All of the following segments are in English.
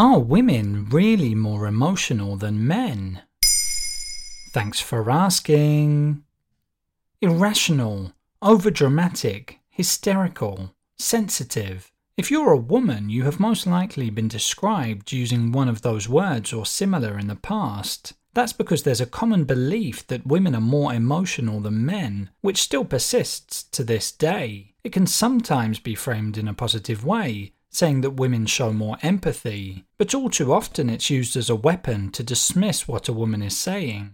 Are women really more emotional than men? Thanks for asking. Irrational, overdramatic, hysterical, sensitive. If you're a woman, you have most likely been described using one of those words or similar in the past. That's because there's a common belief that women are more emotional than men, which still persists to this day. It can sometimes be framed in a positive way, saying that women show more empathy, but all too often it's used as a weapon to dismiss what a woman is saying.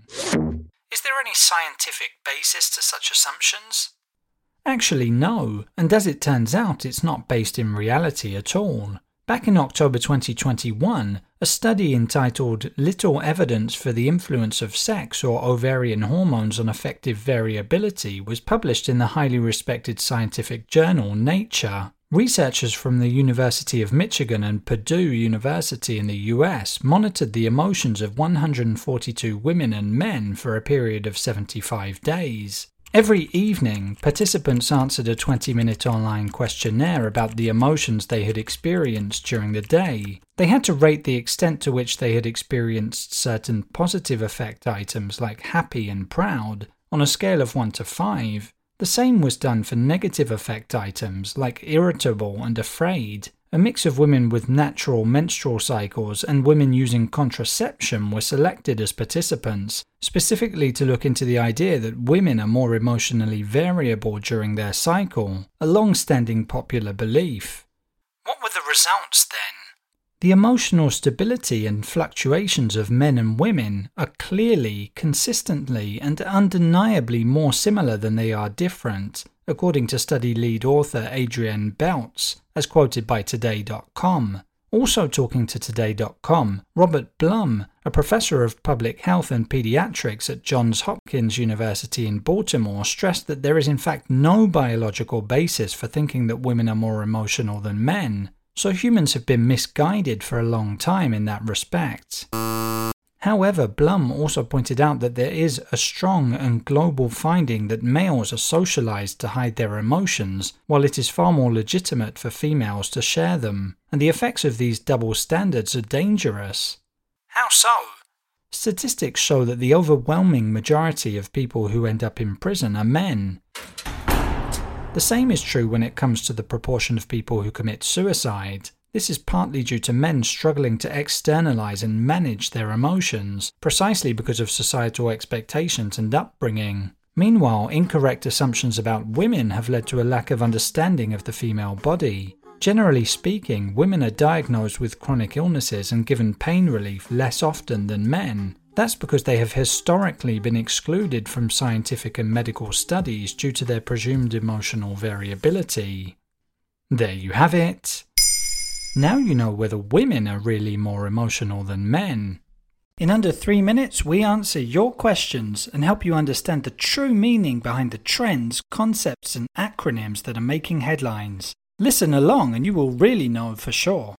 Is there any scientific basis to such assumptions? Actually, no, and as it turns out, it's not based in reality at all. Back in October 2021, a study entitled Little Evidence for the Influence of Sex or Ovarian Hormones on Affective Variability was published in the highly respected scientific journal Nature. Researchers from the University of Michigan and Purdue University in the US monitored the emotions of 142 women and men for a period of 75 days. Every evening, participants answered a 20 minute online questionnaire about the emotions they had experienced during the day. They had to rate the extent to which they had experienced certain positive affect items like happy and proud on a scale of 1 to 5. The same was done for negative affect items like irritable and afraid. A mix of women with natural menstrual cycles and women using contraception were selected as participants, specifically to look into the idea that women are more emotionally variable during their cycle, a long standing popular belief. What were the results then? The emotional stability and fluctuations of men and women are clearly, consistently, and undeniably more similar than they are different, according to study lead author Adrienne Beltz, as quoted by Today.com. Also talking to Today.com, Robert Blum, a professor of public health and pediatrics at Johns Hopkins University in Baltimore, stressed that there is in fact no biological basis for thinking that women are more emotional than men so humans have been misguided for a long time in that respect. However, Blum also pointed out that there is a strong and global finding that males are socialized to hide their emotions, while it is far more legitimate for females to share them, and the effects of these double standards are dangerous. How so? Statistics show that the overwhelming majority of people who end up in prison are men. The same is true when it comes to the proportion of people who commit suicide. This is partly due to men struggling to externalize and manage their emotions, precisely because of societal expectations and upbringing. Meanwhile, incorrect assumptions about women have led to a lack of understanding of the female body. Generally speaking, women are diagnosed with chronic illnesses and given pain relief less often than men. That's because they have historically been excluded from scientific and medical studies due to their presumed emotional variability. There you have it. Now you know whether women are really more emotional than men. In under three minutes, we answer your questions and help you understand the true meaning behind the trends, concepts, and acronyms that are making headlines. Listen along and you will really know for sure.